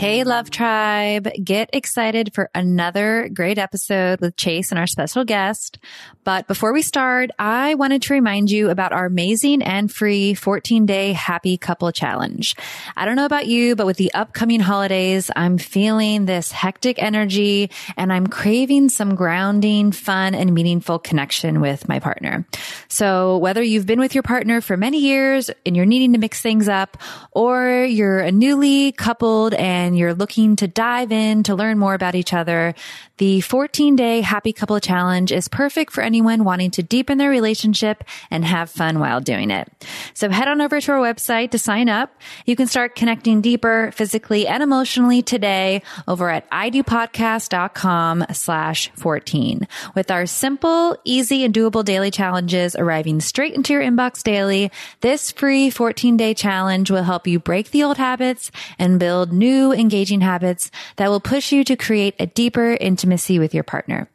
Hey, Love Tribe. Get excited for another great episode with Chase and our special guest. But before we start, I wanted to remind you about our amazing and free 14 day happy couple challenge. I don't know about you, but with the upcoming holidays, I'm feeling this hectic energy and I'm craving some grounding, fun, and meaningful connection with my partner. So whether you've been with your partner for many years and you're needing to mix things up, or you're a newly coupled and you're looking to dive in to learn more about each other, the 14 day happy couple challenge is perfect for anyone wanting to deepen their relationship and have fun while doing it. So head on over to our website to sign up. You can start connecting deeper physically and emotionally today over at idopodcast.com slash 14 with our simple, easy and doable daily challenges arriving straight into your inbox daily. This free 14 day challenge will help you break the old habits and build new engaging habits that will push you to create a deeper, intimacy with your partner.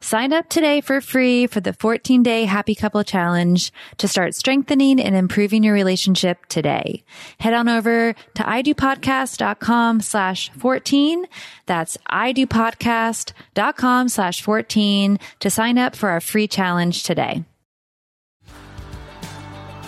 Sign up today for free for the 14 day happy couple challenge to start strengthening and improving your relationship today. Head on over to idopodcast.com slash 14. That's idopodcast.com slash 14 to sign up for our free challenge today.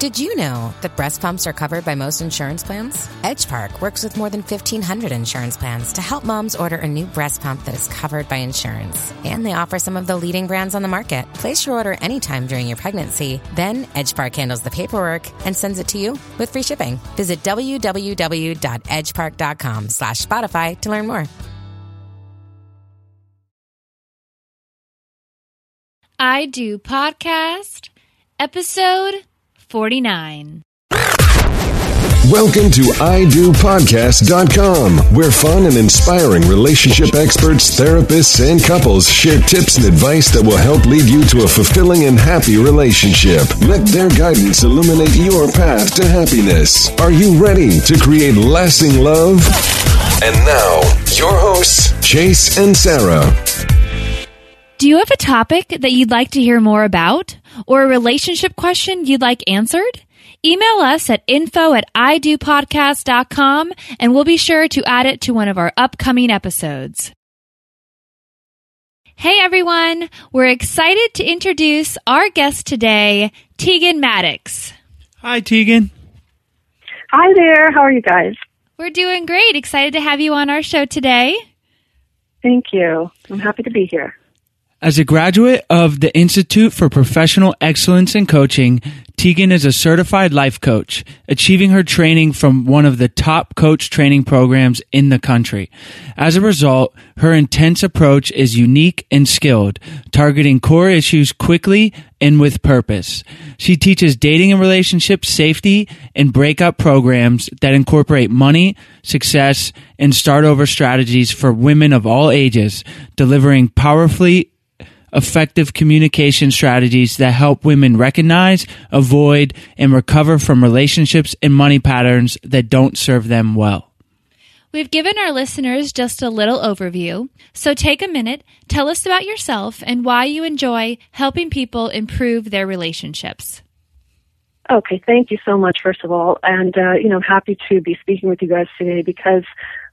Did you know that breast pumps are covered by most insurance plans? Edgepark works with more than 1,500 insurance plans to help moms order a new breast pump that is covered by insurance. And they offer some of the leading brands on the market. Place your order anytime during your pregnancy. Then Edgepark handles the paperwork and sends it to you with free shipping. Visit www.edgepark.com slash Spotify to learn more. I Do Podcast, episode 49. Welcome to IDoPodcast.com, where fun and inspiring relationship experts, therapists, and couples share tips and advice that will help lead you to a fulfilling and happy relationship. Let their guidance illuminate your path to happiness. Are you ready to create lasting love? And now, your hosts, Chase and Sarah. Do you have a topic that you'd like to hear more about? Or a relationship question you'd like answered? Email us at info at idopodcast.com and we'll be sure to add it to one of our upcoming episodes. Hey everyone, we're excited to introduce our guest today, Tegan Maddox. Hi, Tegan. Hi there. How are you guys? We're doing great. Excited to have you on our show today. Thank you. I'm happy to be here. As a graduate of the Institute for Professional Excellence in Coaching, Tegan is a certified life coach, achieving her training from one of the top coach training programs in the country. As a result, her intense approach is unique and skilled, targeting core issues quickly and with purpose. She teaches dating and relationship safety and breakup programs that incorporate money, success, and start over strategies for women of all ages, delivering powerfully effective communication strategies that help women recognize, avoid, and recover from relationships and money patterns that don't serve them well. We've given our listeners just a little overview, so take a minute, tell us about yourself and why you enjoy helping people improve their relationships. Okay, thank you so much, first of all. And, uh, you know, happy to be speaking with you guys today because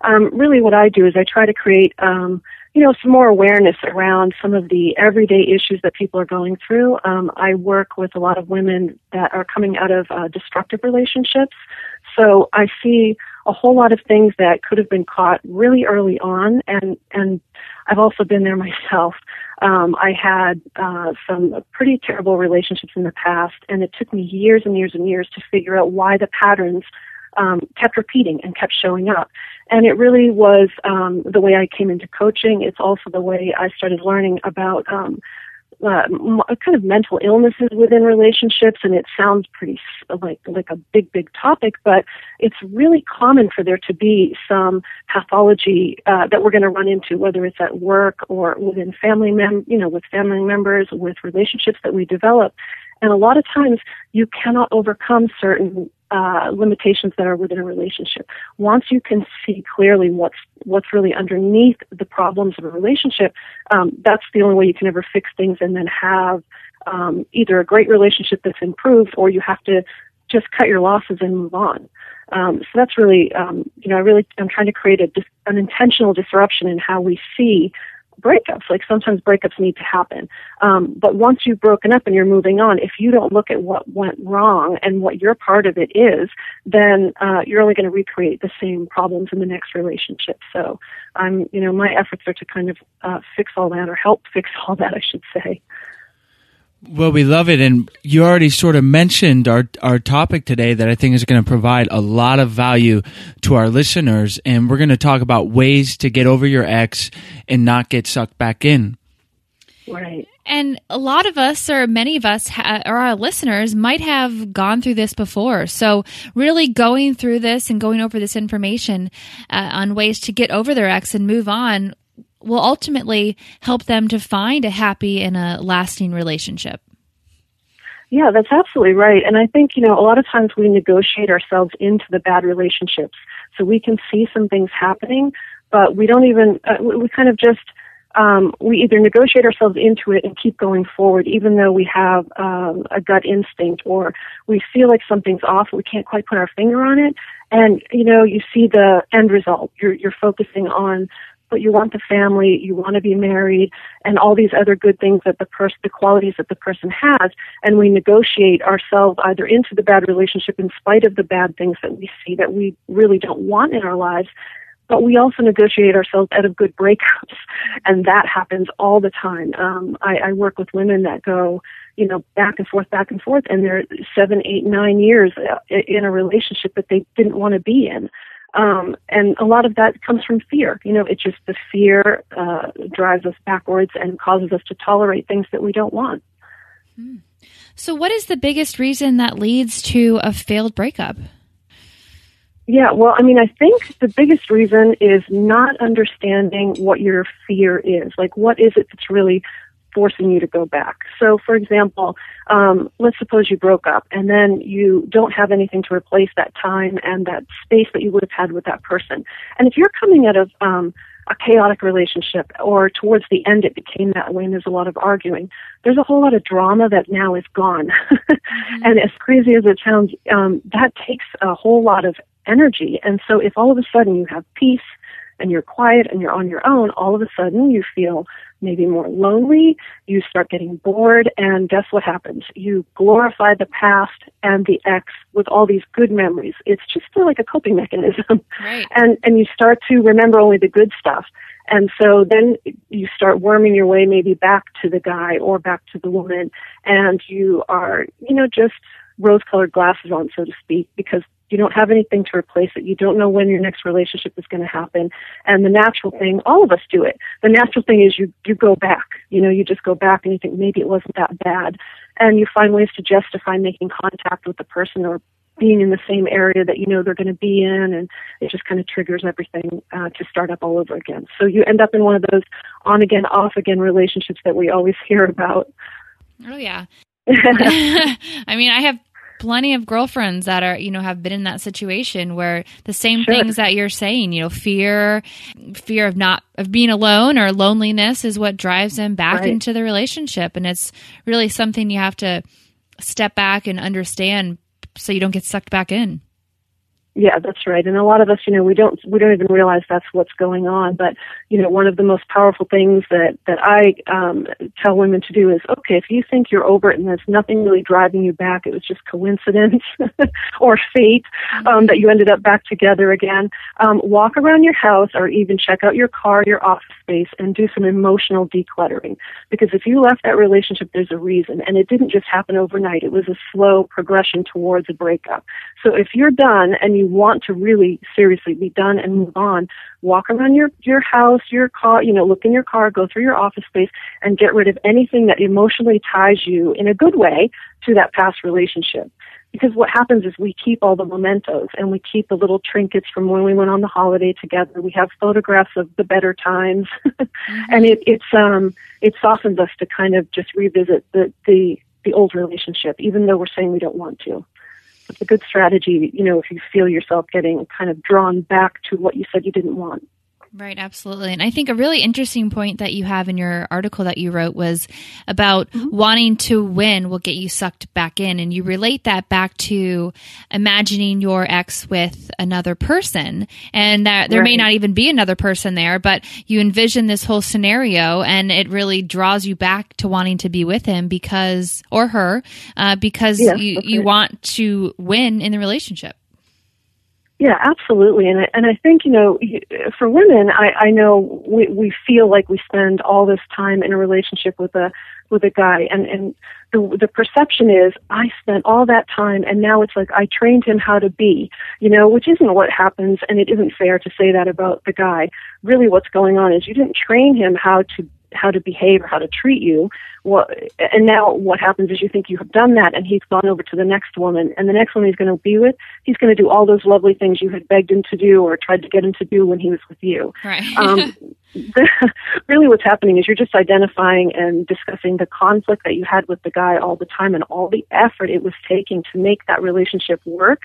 um, really what I do is I try to create um, you know, some more awareness around some of the everyday issues that people are going through. Um, I work with a lot of women that are coming out of uh, destructive relationships. So I see a whole lot of things that could have been caught really early on, and and I've also been there myself. Um, I had uh, some pretty terrible relationships in the past, and it took me years and years and years to figure out why the patterns um, kept repeating and kept showing up. And it really was um, the way I came into coaching. It's also the way I started learning about um, uh, kind of mental illnesses within relationships. And it sounds pretty like like a big, big topic, but it's really common for there to be some pathology uh, that we're going to run into, whether it's at work or within family mem, you know, with family members, with relationships that we develop. And a lot of times you cannot overcome certain uh, limitations that are within a relationship. Once you can see clearly what's what's really underneath the problems of a relationship, um, that's the only way you can ever fix things and then have um, either a great relationship that's improved or you have to just cut your losses and move on. Um, so that's really, um, you know, I really, I'm trying to create a, an intentional disruption in how we see breakups. Like sometimes breakups need to happen. Um, but once you've broken up and you're moving on, if you don't look at what went wrong and what your part of it is, then uh, you're only going to recreate the same problems in the next relationship. So I'm, you know, my efforts are to kind of uh, fix all that or help fix all that, I should say. Well, we love it. And you already sort of mentioned our, our topic today that I think is going to provide a lot of value to our listeners. And we're going to talk about ways to get over your ex and not get sucked back in. Right. And a lot of us, or many of us, ha- or our listeners, might have gone through this before. So, really going through this and going over this information uh, on ways to get over their ex and move on will ultimately help them to find a happy and a lasting relationship. Yeah, that's absolutely right. And I think, you know, a lot of times we negotiate ourselves into the bad relationships. So we can see some things happening, but we don't even, uh, we kind of just, um, we either negotiate ourselves into it and keep going forward, even though we have um, a gut instinct or we feel like something's off, we can't quite put our finger on it. And you know, you see the end result. You're you're focusing on but you want the family, you want to be married, and all these other good things that the person, the qualities that the person has, and we negotiate ourselves either into the bad relationship in spite of the bad things that we see that we really don't want in our lives, but we also negotiate ourselves out of good breakups, and that happens all the time. Um, I, I work with women that go, you know, back and forth, back and forth, and they're seven, eight, nine years uh, in a relationship that they didn't want to be in. Um, and a lot of that comes from fear. You know, it's just the fear uh, drives us backwards and causes us to tolerate things that we don't want. Hmm. So, what is the biggest reason that leads to a failed breakup? Yeah, well, I mean, I think the biggest reason is not understanding what your fear is. Like, what is it that's really forcing you to go back. So, for example, um, let's suppose you broke up and then you don't have anything to replace that time and that space that you would have had with that person. And if you're coming out of um, a chaotic relationship or towards the end it became that way and there's a lot of arguing, there's a whole lot of drama that now is gone. mm-hmm. And as crazy as it sounds, um, that takes a whole lot of energy. And so if all of a sudden you have peace, and you're quiet and you're on your own, all of a sudden you feel maybe more lonely, you start getting bored, and guess what happens? You glorify the past and the ex with all these good memories. It's just like a coping mechanism. Right. And and you start to remember only the good stuff. And so then you start worming your way maybe back to the guy or back to the woman and you are, you know, just rose colored glasses on, so to speak, because you don't have anything to replace it. You don't know when your next relationship is going to happen. And the natural thing, all of us do it. The natural thing is you, you go back. You know, you just go back and you think maybe it wasn't that bad. And you find ways to justify making contact with the person or being in the same area that you know they're going to be in, and it just kind of triggers everything uh, to start up all over again. So you end up in one of those on again, off again relationships that we always hear about. Oh yeah. I mean, I have plenty of girlfriends that are, you know, have been in that situation where the same sure. things that you're saying, you know, fear, fear of not, of being alone or loneliness is what drives them back right. into the relationship. And it's really something you have to step back and understand so you don't get sucked back in. Yeah, that's right. And a lot of us, you know, we don't we don't even realize that's what's going on. But you know, one of the most powerful things that that I um, tell women to do is, okay, if you think you're over it and there's nothing really driving you back, it was just coincidence or fate um, that you ended up back together again. Um, walk around your house or even check out your car, your office space, and do some emotional decluttering. Because if you left that relationship, there's a reason, and it didn't just happen overnight. It was a slow progression towards a breakup. So if you're done and you you want to really seriously be done and move on, walk around your, your house, your car, you know, look in your car, go through your office space and get rid of anything that emotionally ties you in a good way to that past relationship. Because what happens is we keep all the mementos and we keep the little trinkets from when we went on the holiday together. We have photographs of the better times. mm-hmm. and it, it's, um, it softens us to kind of just revisit the, the, the old relationship, even though we're saying we don't want to it's a good strategy, you know, if you feel yourself getting kind of drawn back to what you said you didn't want. Right, absolutely. And I think a really interesting point that you have in your article that you wrote was about mm-hmm. wanting to win will get you sucked back in. And you relate that back to imagining your ex with another person and that there right. may not even be another person there, but you envision this whole scenario and it really draws you back to wanting to be with him because, or her, uh, because yes, you, you want to win in the relationship. Yeah, absolutely. And I, and I think, you know, for women, I, I know we, we feel like we spend all this time in a relationship with a, with a guy and, and the, the perception is I spent all that time and now it's like I trained him how to be, you know, which isn't what happens and it isn't fair to say that about the guy. Really what's going on is you didn't train him how to how to behave or how to treat you. Well, and now what happens is you think you have done that, and he's gone over to the next woman, and the next woman he's going to be with, he's going to do all those lovely things you had begged him to do or tried to get him to do when he was with you. Right. um, the, really, what's happening is you're just identifying and discussing the conflict that you had with the guy all the time and all the effort it was taking to make that relationship work.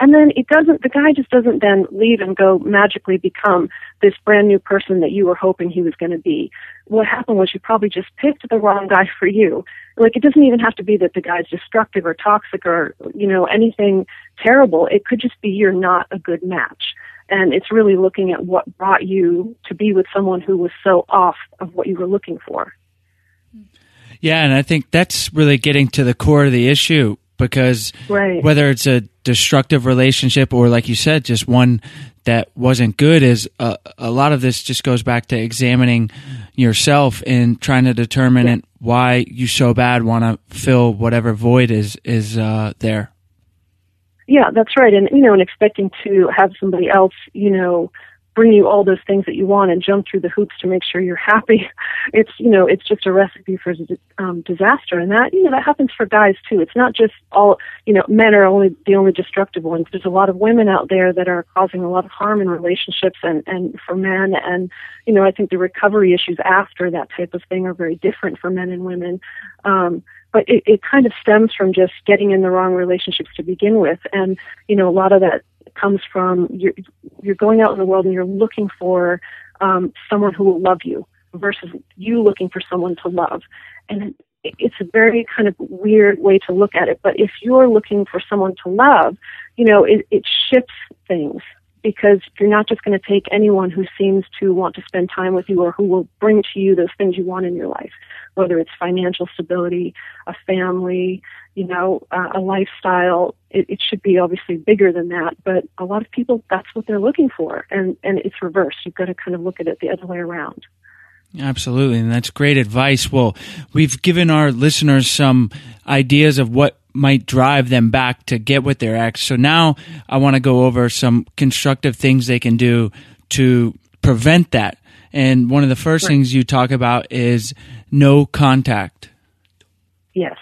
And then it doesn't, the guy just doesn't then leave and go magically become this brand new person that you were hoping he was going to be. What happened was you probably just picked the wrong guy for you. Like it doesn't even have to be that the guy's destructive or toxic or, you know, anything terrible. It could just be you're not a good match. And it's really looking at what brought you to be with someone who was so off of what you were looking for. Yeah, and I think that's really getting to the core of the issue because right. whether it's a destructive relationship or like you said just one that wasn't good is uh, a lot of this just goes back to examining yourself and trying to determine yeah. why you so bad want to fill whatever void is is uh, there yeah that's right and you know and expecting to have somebody else you know bring you all those things that you want and jump through the hoops to make sure you're happy. It's you know it's just a recipe for um, disaster, and that you know that happens for guys too. It's not just all you know men are only the only destructive ones. There's a lot of women out there that are causing a lot of harm in relationships and and for men. And you know I think the recovery issues after that type of thing are very different for men and women. Um, but it, it kind of stems from just getting in the wrong relationships to begin with. And, you know, a lot of that comes from you're, you're going out in the world and you're looking for um, someone who will love you versus you looking for someone to love. And it's a very kind of weird way to look at it. But if you're looking for someone to love, you know, it, it shifts things because you're not just going to take anyone who seems to want to spend time with you or who will bring to you those things you want in your life, whether it's financial stability, a family, you know, uh, a lifestyle. It, it should be obviously bigger than that, but a lot of people, that's what they're looking for. And, and it's reversed. You've got to kind of look at it the other way around. Absolutely. And that's great advice. Well, we've given our listeners some ideas of what might drive them back to get with their ex. So now I want to go over some constructive things they can do to prevent that. And one of the first right. things you talk about is no contact. Yes.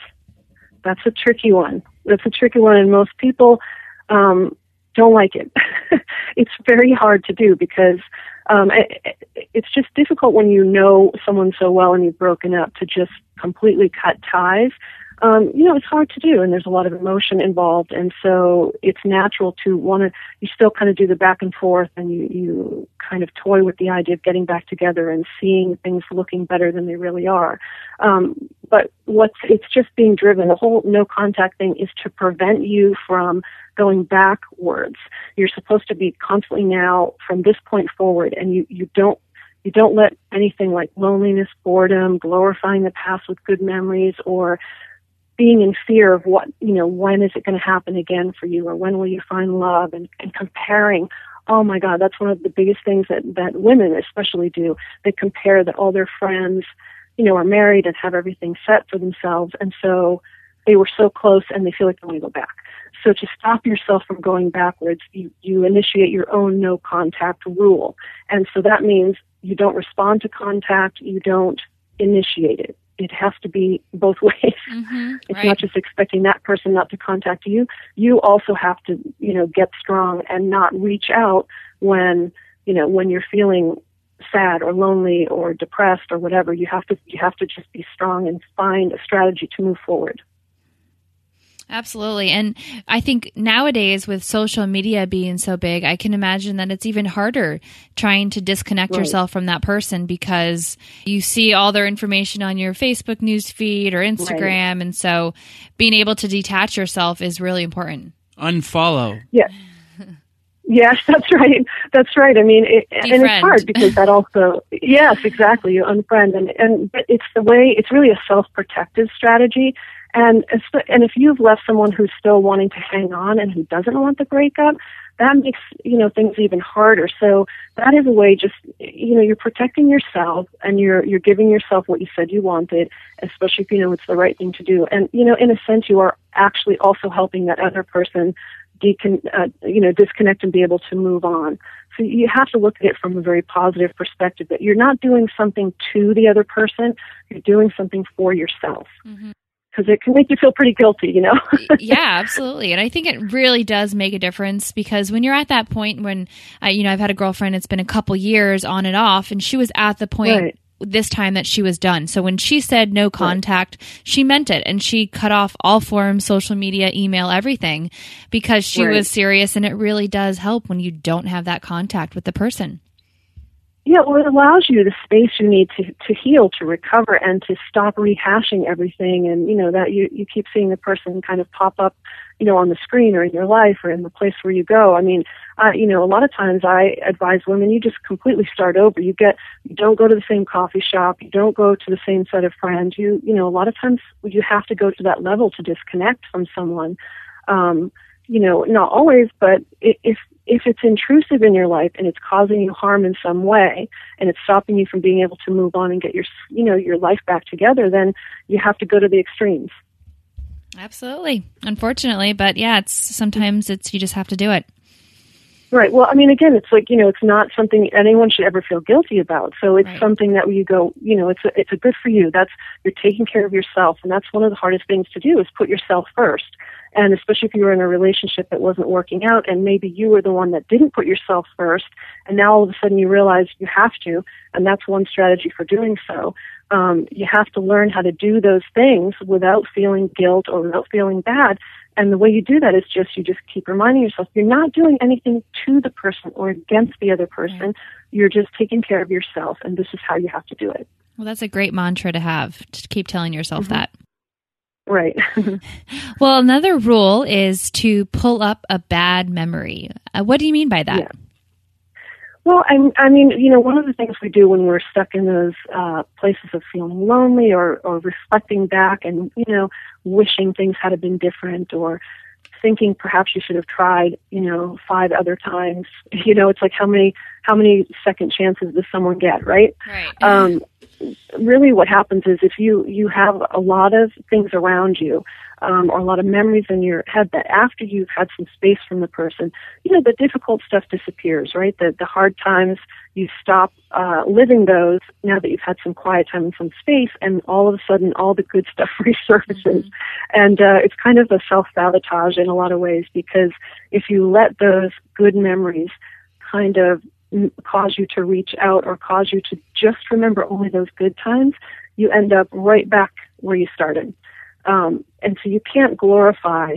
That's a tricky one. That's a tricky one, and most people um, don't like it. it's very hard to do because um, it, it's just difficult when you know someone so well and you've broken up to just completely cut ties um, you know, it's hard to do and there's a lot of emotion involved. And so it's natural to want to, you still kind of do the back and forth and you, you kind of toy with the idea of getting back together and seeing things looking better than they really are. Um, but what's, it's just being driven. The whole no contact thing is to prevent you from going backwards. You're supposed to be constantly now from this point forward and you, you don't you don't let anything like loneliness, boredom, glorifying the past with good memories, or being in fear of what, you know, when is it going to happen again for you or when will you find love and, and comparing. Oh my God, that's one of the biggest things that, that women especially do. They compare that all their friends, you know, are married and have everything set for themselves. And so they were so close and they feel like they want to go back. So to stop yourself from going backwards, you, you initiate your own no contact rule. And so that means you don't respond to contact, you don't initiate it it has to be both ways. Mm-hmm, it's right. not just expecting that person not to contact you. You also have to, you know, get strong and not reach out when, you know, when you're feeling sad or lonely or depressed or whatever. You have to you have to just be strong and find a strategy to move forward. Absolutely. And I think nowadays with social media being so big, I can imagine that it's even harder trying to disconnect Right. yourself from that person because you see all their information on your Facebook newsfeed or Instagram. And so being able to detach yourself is really important. Unfollow. Yes. Yes, that's right. That's right. I mean, it, and Defriend. it's hard because that also, yes, exactly. You unfriend, and and but it's the way. It's really a self-protective strategy, and and if you've left someone who's still wanting to hang on and who doesn't want the breakup, that makes you know things even harder. So that is a way. Just you know, you're protecting yourself, and you're you're giving yourself what you said you wanted, especially if you know it's the right thing to do. And you know, in a sense, you are actually also helping that other person decon- uh, you know, disconnect and be able to move on. So you have to look at it from a very positive perspective that you're not doing something to the other person, you're doing something for yourself. Because it can make you feel pretty guilty, you know? yeah, absolutely. And I think it really does make a difference because when you're at that point when, uh, you know, I've had a girlfriend, it's been a couple years on and off, and she was at the point Right. this time that she was done. So when she said no contact, she meant it and she cut off all forms, social media, email, everything because she Right. was serious. And it really does help when you don't have that contact with the person. Yeah, well, it allows you the space you need to to heal, to recover, and to stop rehashing everything. And you know that you you keep seeing the person kind of pop up, you know, on the screen or in your life or in the place where you go. I mean, uh, you know, a lot of times I advise women you just completely start over. You get you don't go to the same coffee shop, you don't go to the same set of friends. You you know, a lot of times you have to go to that level to disconnect from someone. Um, you know, not always, but if if it's intrusive in your life and it's causing you harm in some way and it's stopping you from being able to move on and get your you know your life back together, then you have to go to the extremes. Absolutely. Unfortunately, but yeah, it's sometimes it's, you just have to do it. Right. Well, I mean, again, it's like you know, it's not something anyone should ever feel guilty about. So it's Right. something that you go, you know, it's a, it's a good for you. That's you're taking care of yourself, and that's one of the hardest things to do is put yourself first. And especially if you were in a relationship that wasn't working out, and maybe you were the one that didn't put yourself first, and now all of a sudden you realize you have to, and that's one strategy for doing so. Um, you have to learn how to do those things without feeling guilt or without feeling bad. And the way you do that is just you just keep reminding yourself you're not doing anything to the person or against the other person. You're just taking care of yourself, and this is how you have to do it. Well, that's a great mantra to have to keep telling yourself that. Right. Well, another rule is to pull up a bad memory. Uh, what do you mean by that? Yeah. Well, I, I mean, you know, one of the things we do when we're stuck in those uh, places of feeling lonely or, or reflecting back and, you know, wishing things had been different or thinking perhaps you should have tried, you know, five other times. You know, it's like how many how many second chances does someone get, right? Right. um, really what happens is if you you have a lot of things around you um, or a lot of memories in your head that after you've had some space from the person you know the difficult stuff disappears right? The the hard times you stop uh, living those now that you've had some quiet time and some space and all of a sudden all the good stuff resurfaces. And uh, it's kind of a self sabotage in a lot of ways because if you let those good memories kind of cause you to reach out or cause you to just remember only those good times, you end up right back where you started. Um, and so you can't glorify,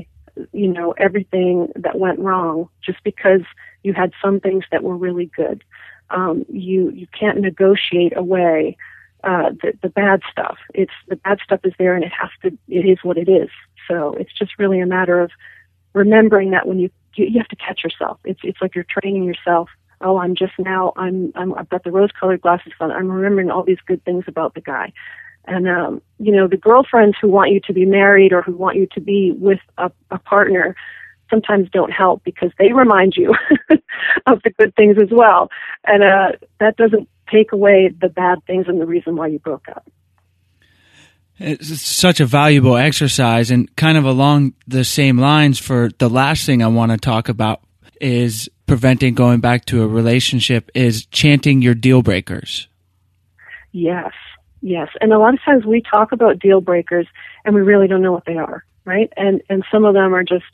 you know, everything that went wrong just because you had some things that were really good. Um, you you can't negotiate away uh, the the bad stuff. It's the bad stuff is there, and it has to. It is what it is. So it's just really a matter of remembering that when you you, you have to catch yourself. It's it's like you're training yourself. Oh, I'm just now. I'm I'm I've got the rose-colored glasses on. I'm remembering all these good things about the guy. And um, you know, the girlfriends who want you to be married or who want you to be with a, a partner sometimes don't help because they remind you of the good things as well. And uh, that doesn't take away the bad things and the reason why you broke up. It's such a valuable exercise, and kind of along the same lines. For the last thing I want to talk about is preventing going back to a relationship is chanting your deal breakers. Yes, yes. And a lot of times we talk about deal breakers and we really don't know what they are, right? And and some of them are just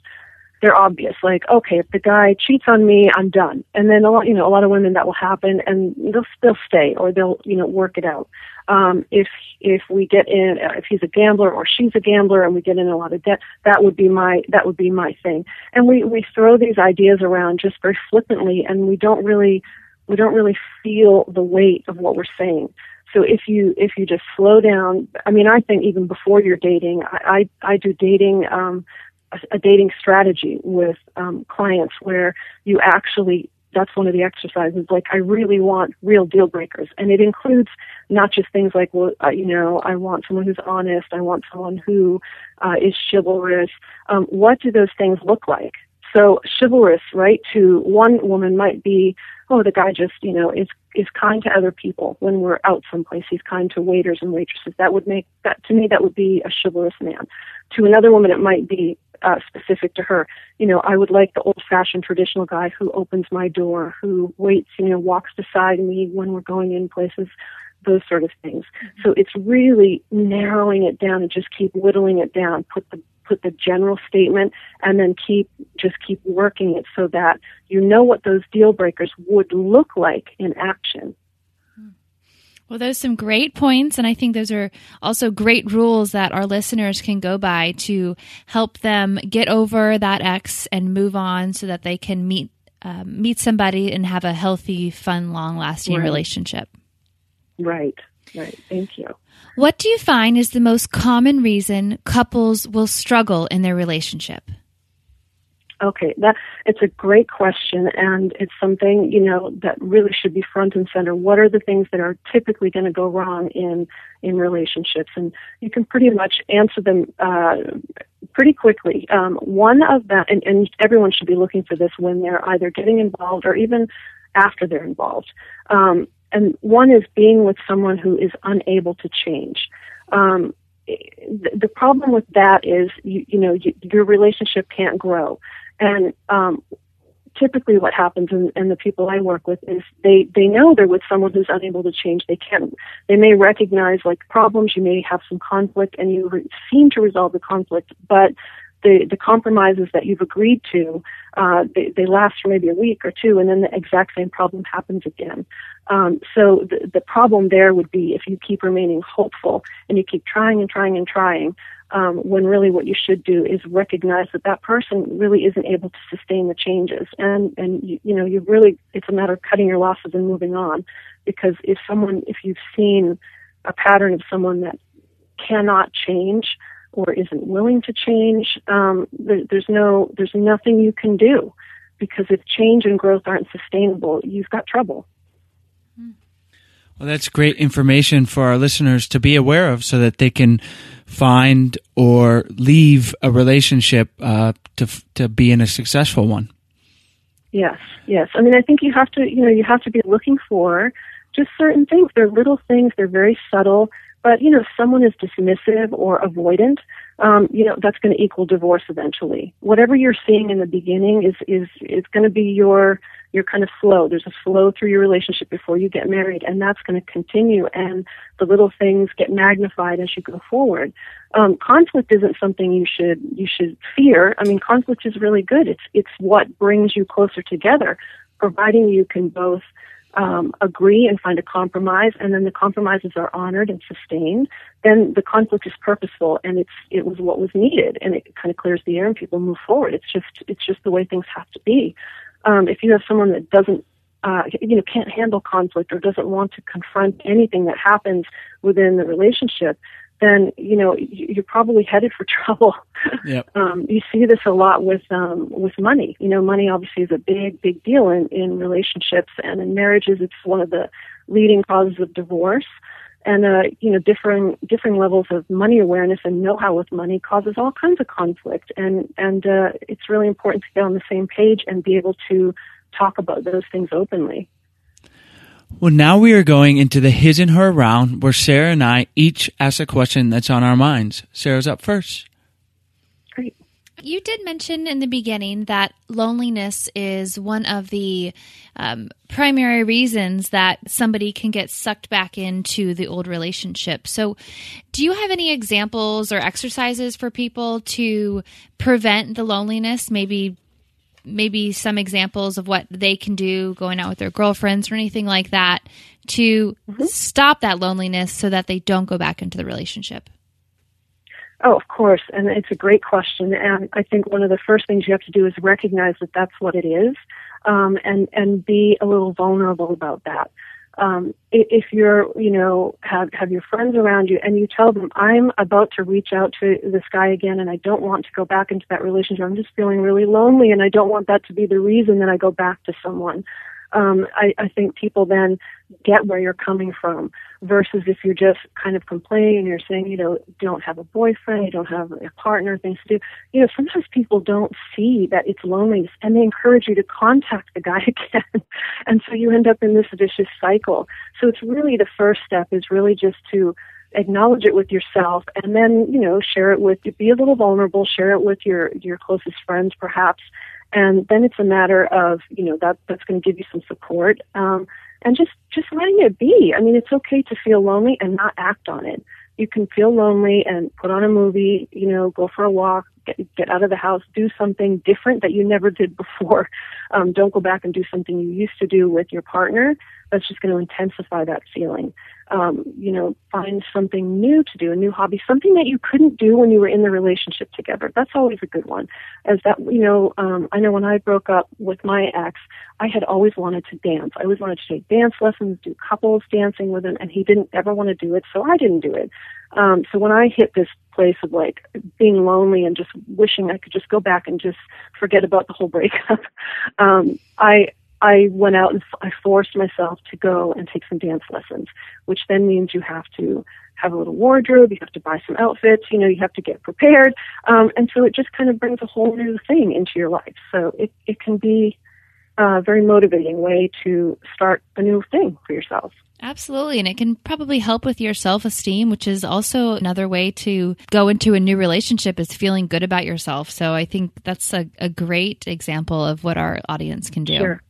they're obvious. Like, okay, if the guy cheats on me, I'm done. And then a lot, you know, a lot of women that will happen, and they'll they'll stay or they'll you know work it out. Um, if if we get in, if he's a gambler or she's a gambler, and we get in a lot of debt, that would be my that would be my thing. And we we throw these ideas around just very flippantly, and we don't really we don't really feel the weight of what we're saying. So if you if you just slow down, I mean, I think even before you're dating, I I, I do dating um, a, a dating strategy with um, clients where you actually that's one of the exercises. Like, I really want real deal breakers. And it includes not just things like, well, uh, you know, I want someone who's honest. I want someone who uh, is chivalrous. Um, what do those things look like? So chivalrous, right, to one woman might be, oh, the guy just, you know, is is kind to other people when we're out someplace. He's kind to waiters and waitresses. That would make that to me that would be a chivalrous man. To another woman, it might be uh, specific to her. You know, I would like the old-fashioned traditional guy who opens my door, who waits, you know, walks beside me when we're going in places, those sort of things. So it's really narrowing it down and just keep whittling it down. Put the put the general statement and then keep just keep working it so that you know what those deal breakers would look like in action. Well, those are some great points, and I think those are also great rules that our listeners can go by to help them get over that ex and move on, so that they can meet um, meet somebody and have a healthy, fun, long lasting right. relationship. Right. Right. Thank you. What do you find is the most common reason couples will struggle in their relationship? Okay, that it's a great question, and it's something you know that really should be front and center. What are the things that are typically going to go wrong in in relationships? And you can pretty much answer them uh, pretty quickly. Um, one of that, and, and everyone should be looking for this when they're either getting involved or even after they're involved. Um, and one is being with someone who is unable to change. Um, the, problem with that is, you, you know, you, your relationship can't grow. And um, typically what happens and, and the people I work with is they, they know they're with someone who's unable to change. They can't, they may recognize like problems, you may have some conflict and you re- seem to resolve the conflict, but the, the compromises that you've agreed to, uh, they, they last for maybe a week or two and then the exact same problem happens again. Um, so the, the problem there would be if you keep remaining hopeful and you keep trying and trying and trying, um, when really what you should do is recognize that that person really isn't able to sustain the changes, and and you, you know you really it's a matter of cutting your losses and moving on, because if someone if you've seen a pattern of someone that cannot change or isn't willing to change, um, there, there's no there's nothing you can do, because if change and growth aren't sustainable, you've got trouble. Well, that's great information for our listeners to be aware of so that they can find or leave a relationship uh, to, to be in a successful one. Yes, yes. I mean, I think you have to, you know, you have to be looking for just certain things. They're little things, they're very subtle, but, you know, if someone is dismissive or avoidant, um, you know, that's going to equal divorce eventually. Whatever you're seeing in the beginning is, is, is going to be your, your kind of flow. There's a flow through your relationship before you get married, and that's going to continue. And the little things get magnified as you go forward. Um, conflict isn't something you should you should fear. I mean, conflict is really good. It's it's what brings you closer together, providing you can both um, agree and find a compromise, and then the compromises are honored and sustained, then the conflict is purposeful and it's it was what was needed, and it kind of clears the air and people move forward. It's just it's just the way things have to be um, if you have someone that doesn't uh, you know can't handle conflict or doesn't want to confront anything that happens within the relationship then you know you're probably headed for trouble. Yep. um, you see this a lot with um, with money. You know, money obviously is a big big deal in in relationships and in marriages. It's one of the leading causes of divorce and uh, you know differing differing levels of money awareness and know-how with money causes all kinds of conflict and and uh, it's really important to get on the same page and be able to talk about those things openly well now we are going into the his and her round where sarah and i each ask a question that's on our minds sarah's up first great You did mention in the beginning that loneliness is one of the um, primary reasons that somebody can get sucked back into the old relationship. So, do you have any examples or exercises for people to prevent the loneliness? Maybe maybe some examples of what they can do going out with their girlfriends or anything like that to mm-hmm. stop that loneliness so that they don't go back into the relationship? Oh, of course, and it's a great question. And I think one of the first things you have to do is recognize that that's what it is, um, and and be a little vulnerable about that. Um, if you're, you know, have have your friends around you, and you tell them, "I'm about to reach out to this guy again, and I don't want to go back into that relationship. I'm just feeling really lonely, and I don't want that to be the reason that I go back to someone." um, I, I think people then get where you're coming from versus if you're just kind of complaining and you're saying, you know, don't have a boyfriend, you don't have a partner, things to do. You know, sometimes people don't see that it's loneliness and they encourage you to contact the guy again. and so you end up in this vicious cycle. So it's really the first step is really just to acknowledge it with yourself and then, you know, share it with, be a little vulnerable, share it with your, your closest friends perhaps and then it's a matter of you know that that's going to give you some support um, and just just letting it be. I mean it's okay to feel lonely and not act on it. You can feel lonely and put on a movie you know go for a walk get get out of the house do something different that you never did before. Um, don't go back and do something you used to do with your partner. That's just going to intensify that feeling um, you know, find something new to do, a new hobby, something that you couldn't do when you were in the relationship together. That's always a good one. As that, you know, um, I know when I broke up with my ex, I had always wanted to dance. I always wanted to take dance lessons, do couples dancing with him, and he didn't ever want to do it, so I didn't do it. Um, so when I hit this place of like being lonely and just wishing I could just go back and just forget about the whole breakup, um, I I went out and I forced myself to go and take some dance lessons, which then means you have to have a little wardrobe, you have to buy some outfits, you know, you have to get prepared. Um, and so it just kind of brings a whole new thing into your life. So it, it can be a very motivating way to start a new thing for yourself. Absolutely. And it can probably help with your self esteem, which is also another way to go into a new relationship is feeling good about yourself. So I think that's a, a great example of what our audience can do. Sure.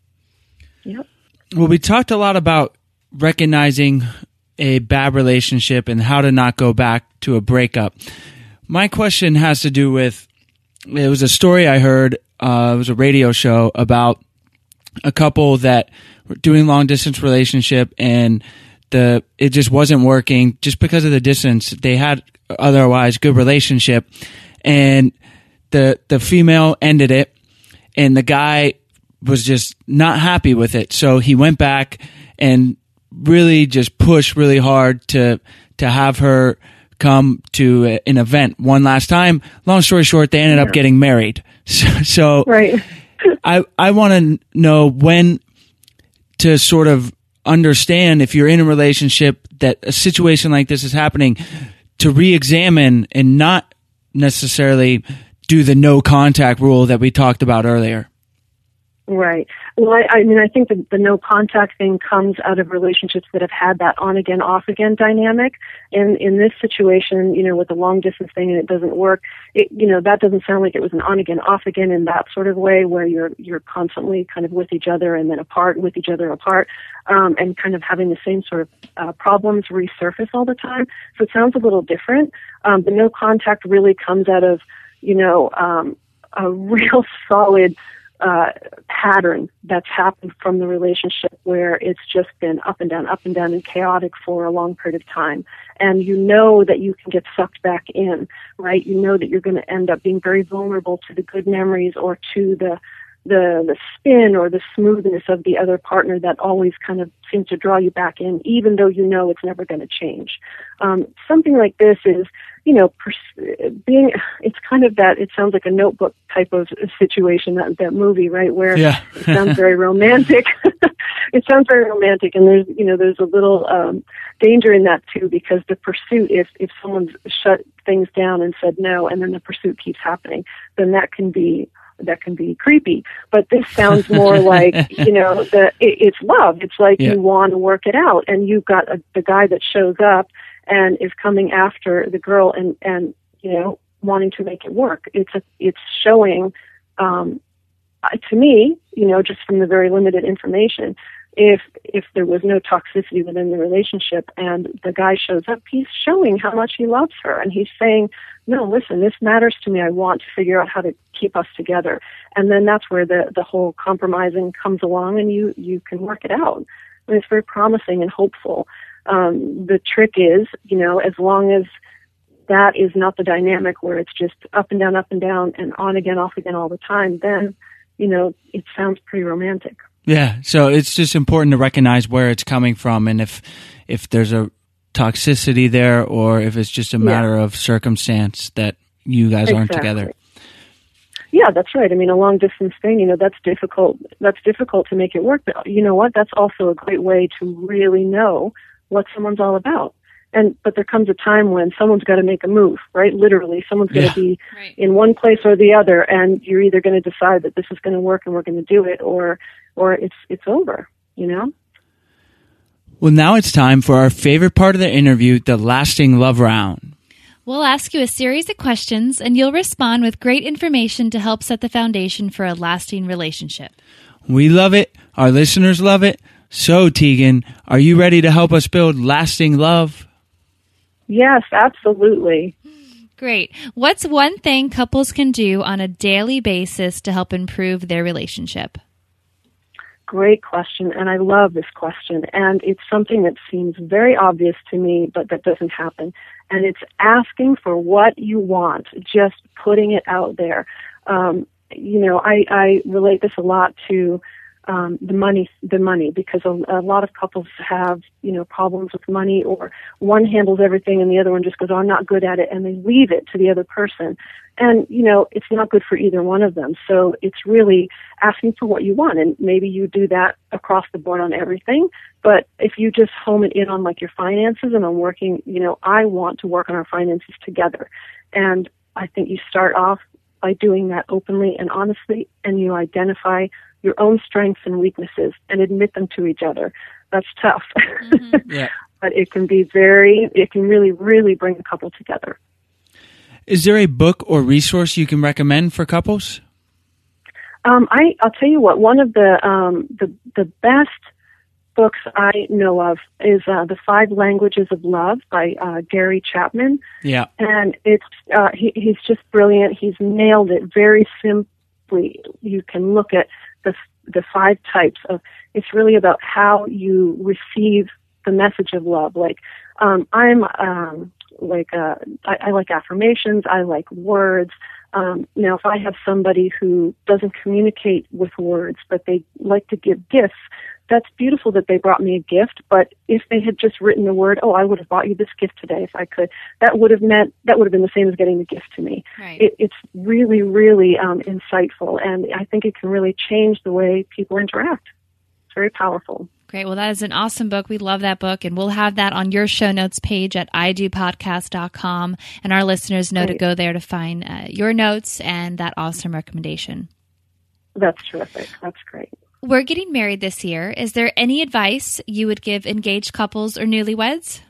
Yep. Well, we talked a lot about recognizing a bad relationship and how to not go back to a breakup. My question has to do with it was a story I heard. Uh, it was a radio show about a couple that were doing long distance relationship and the it just wasn't working just because of the distance. They had otherwise good relationship, and the the female ended it, and the guy was just not happy with it. So he went back and really just pushed really hard to to have her come to an event one last time. Long story short, they ended up getting married. So, so right. I I want to know when to sort of understand if you're in a relationship that a situation like this is happening to re-examine and not necessarily do the no contact rule that we talked about earlier. Right. Well, I, I mean, I think the, the no contact thing comes out of relationships that have had that on again, off again dynamic. And in this situation, you know, with the long distance thing and it doesn't work, it, you know, that doesn't sound like it was an on again, off again in that sort of way where you're, you're constantly kind of with each other and then apart, with each other apart, um, and kind of having the same sort of uh, problems resurface all the time. So it sounds a little different. Um, the no contact really comes out of, you know, um, a real solid, uh, pattern that's happened from the relationship where it's just been up and down, up and down, and chaotic for a long period of time. And you know that you can get sucked back in, right? You know that you're going to end up being very vulnerable to the good memories or to the the the spin or the smoothness of the other partner that always kind of seems to draw you back in, even though you know it's never going to change. Um, something like this is you know, pers- being, it's kind of that, it sounds like a notebook type of situation, that, that movie, right? Where yeah. it sounds very romantic. it sounds very romantic and there's, you know, there's a little, um, danger in that too, because the pursuit, if, if someone's shut things down and said no, and then the pursuit keeps happening, then that can be that can be creepy. But this sounds more like you know the it, it's love. It's like yeah. you want to work it out, and you've got a, the guy that shows up and is coming after the girl and and you know wanting to make it work. It's a, it's showing, um, to me, you know, just from the very limited information, if if there was no toxicity within the relationship and the guy shows up, he's showing how much he loves her and he's saying, No, listen, this matters to me. I want to figure out how to keep us together. And then that's where the, the whole compromising comes along and you, you can work it out. And it's very promising and hopeful. Um, the trick is, you know, as long as that is not the dynamic where it's just up and down, up and down, and on again, off again all the time, then, you know, it sounds pretty romantic. Yeah, so it's just important to recognize where it's coming from, and if if there's a toxicity there, or if it's just a matter yeah. of circumstance that you guys exactly. aren't together. Yeah, that's right. I mean, a long distance thing, you know, that's difficult. That's difficult to make it work. But you know what? That's also a great way to really know what someone's all about and but there comes a time when someone's got to make a move right literally someone's going to be right. in one place or the other and you're either going to decide that this is going to work and we're going to do it or or it's it's over you know well now it's time for our favorite part of the interview the lasting love round We'll ask you a series of questions and you'll respond with great information to help set the foundation for a lasting relationship. We love it. Our listeners love it. So, Tegan, are you ready to help us build lasting love? Yes, absolutely. Great. What's one thing couples can do on a daily basis to help improve their relationship? Great question, and I love this question. And it's something that seems very obvious to me, but that doesn't happen. And it's asking for what you want, just putting it out there. Um, you know, I, I relate this a lot to um, the money, the money, because a, a lot of couples have, you know, problems with money, or one handles everything and the other one just goes, "Oh, I'm not good at it," and they leave it to the other person. And you know, it's not good for either one of them. So it's really asking for what you want, and maybe you do that across the board on everything. But if you just home it in on like your finances and on working, you know, I want to work on our finances together, and I think you start off by doing that openly and honestly, and you identify your own strengths and weaknesses and admit them to each other. That's tough. Mm-hmm. yeah. but it can be very, it can really, really bring a couple together. Is there a book or resource you can recommend for couples? Um, I, I'll tell you what. One of the um, the the best books I know of is uh, the Five Languages of Love by uh, Gary Chapman. Yeah, and it's uh, he, he's just brilliant. He's nailed it very simply. You can look at the the five types of it's really about how you receive the message of love. Like um i'm um like uh I, I like affirmations. I like words. Um now if i have somebody who doesn't communicate with words but they like to give gifts that's beautiful that they brought me a gift, but if they had just written the word, oh, I would have bought you this gift today if I could, that would have meant, that would have been the same as getting the gift to me. Right. It, it's really, really um, insightful, and I think it can really change the way people interact. It's very powerful. Great. Well, that is an awesome book. We love that book, and we'll have that on your show notes page at idopodcast.com. And our listeners know Great. to go there to find uh, your notes and that awesome recommendation. That's terrific. That's great. We're getting married this year. Is there any advice you would give engaged couples or newlyweds?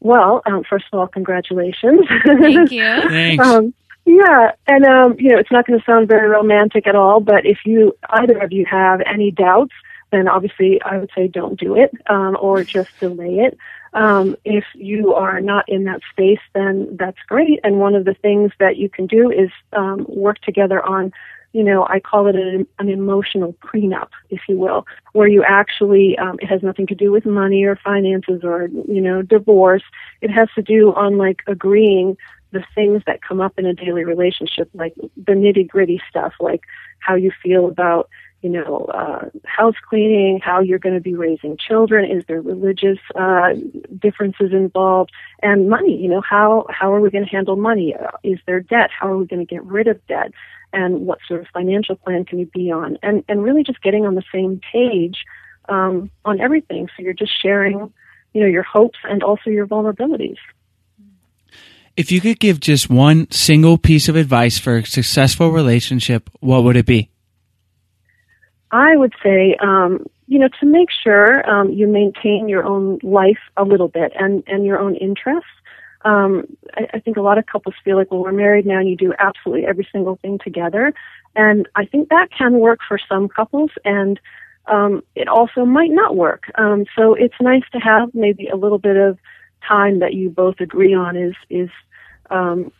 Well, um, first of all, congratulations. Thank you. Thanks. Um, yeah, and um, you know, it's not going to sound very romantic at all, but if you either of you have any doubts, then obviously I would say don't do it um, or just delay it. Um, if you are not in that space, then that's great. And one of the things that you can do is um, work together on you know, I call it an, an emotional prenup, if you will, where you actually, um, it has nothing to do with money or finances or, you know, divorce. It has to do on like agreeing the things that come up in a daily relationship, like the nitty gritty stuff, like how you feel about, you know, uh, house cleaning, how you're going to be raising children, is there religious uh, differences involved, and money. You know, how how are we going to handle money? Uh, is there debt? How are we going to get rid of debt? And what sort of financial plan can you be on? And and really just getting on the same page um, on everything. So you're just sharing you know your hopes and also your vulnerabilities. If you could give just one single piece of advice for a successful relationship what would it be? I would say um, you know to make sure um, you maintain your own life a little bit and and your own interests um, I, I think a lot of couples feel like, well, we're married now and you do absolutely every single thing together. And I think that can work for some couples and um, it also might not work. Um, so it's nice to have maybe a little bit of time that you both agree on is, is, um,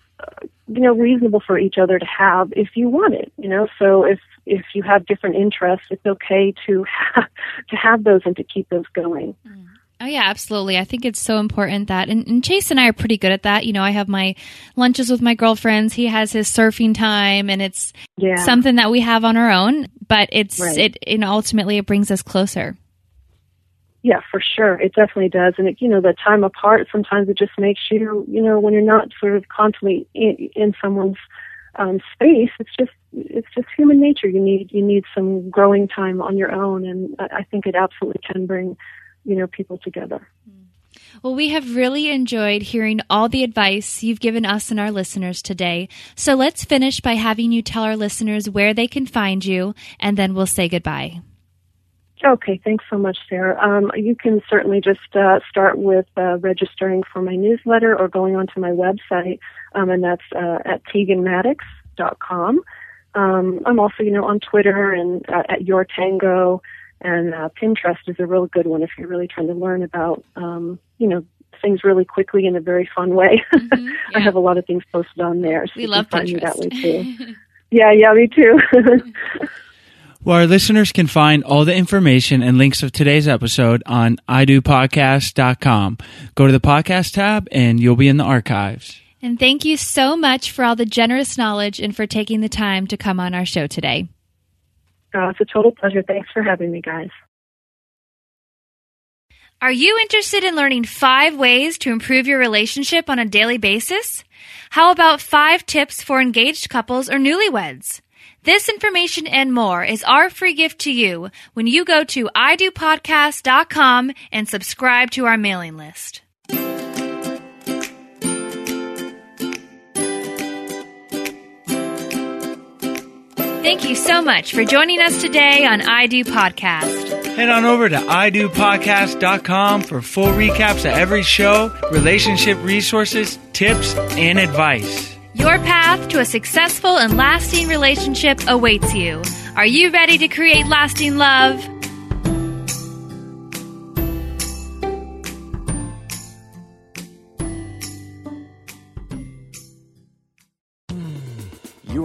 you know, reasonable for each other to have if you want it, you know, so if, if you have different interests, it's okay to have, to have those and to keep those going. Mm. Oh yeah, absolutely. I think it's so important that, and, and, Chase and I are pretty good at that. You know, I have my lunches with my girlfriends. He has his surfing time, and it's yeah. something that we have on our own. But it's right. it, and ultimately it brings us closer. Yeah, for sure, it definitely does. And it, you know, the time apart sometimes it just makes you, you know, when you're not sort of constantly in, in someone's um, space, it's just it's just human nature. You need you need some growing time on your own, and I, I think it absolutely can bring you know people together. Well, we have really enjoyed hearing all the advice you've given us and our listeners today. So let's finish by having you tell our listeners where they can find you, and then we'll say goodbye. Okay, thanks so much, Sarah. Um, you can certainly just uh, start with uh, registering for my newsletter or going onto my website, um, and that's uh, at teganmaddox.com. Um, I'm also, you know, on Twitter and uh, at Your Tango. And uh, Pinterest is a real good one if you're really trying to learn about, um, you know, things really quickly in a very fun way. Mm-hmm, yeah. I have a lot of things posted on there. So we love find Pinterest. me that way too. yeah, yeah, me too. well, our listeners can find all the information and links of today's episode on idopodcast.com. Go to the podcast tab and you'll be in the archives. And thank you so much for all the generous knowledge and for taking the time to come on our show today. It's a total pleasure. Thanks for having me, guys. Are you interested in learning five ways to improve your relationship on a daily basis? How about five tips for engaged couples or newlyweds? This information and more is our free gift to you when you go to idopodcast.com and subscribe to our mailing list. Thank you so much for joining us today on I Do Podcast. Head on over to idopodcast.com for full recaps of every show, relationship resources, tips, and advice. Your path to a successful and lasting relationship awaits you. Are you ready to create lasting love?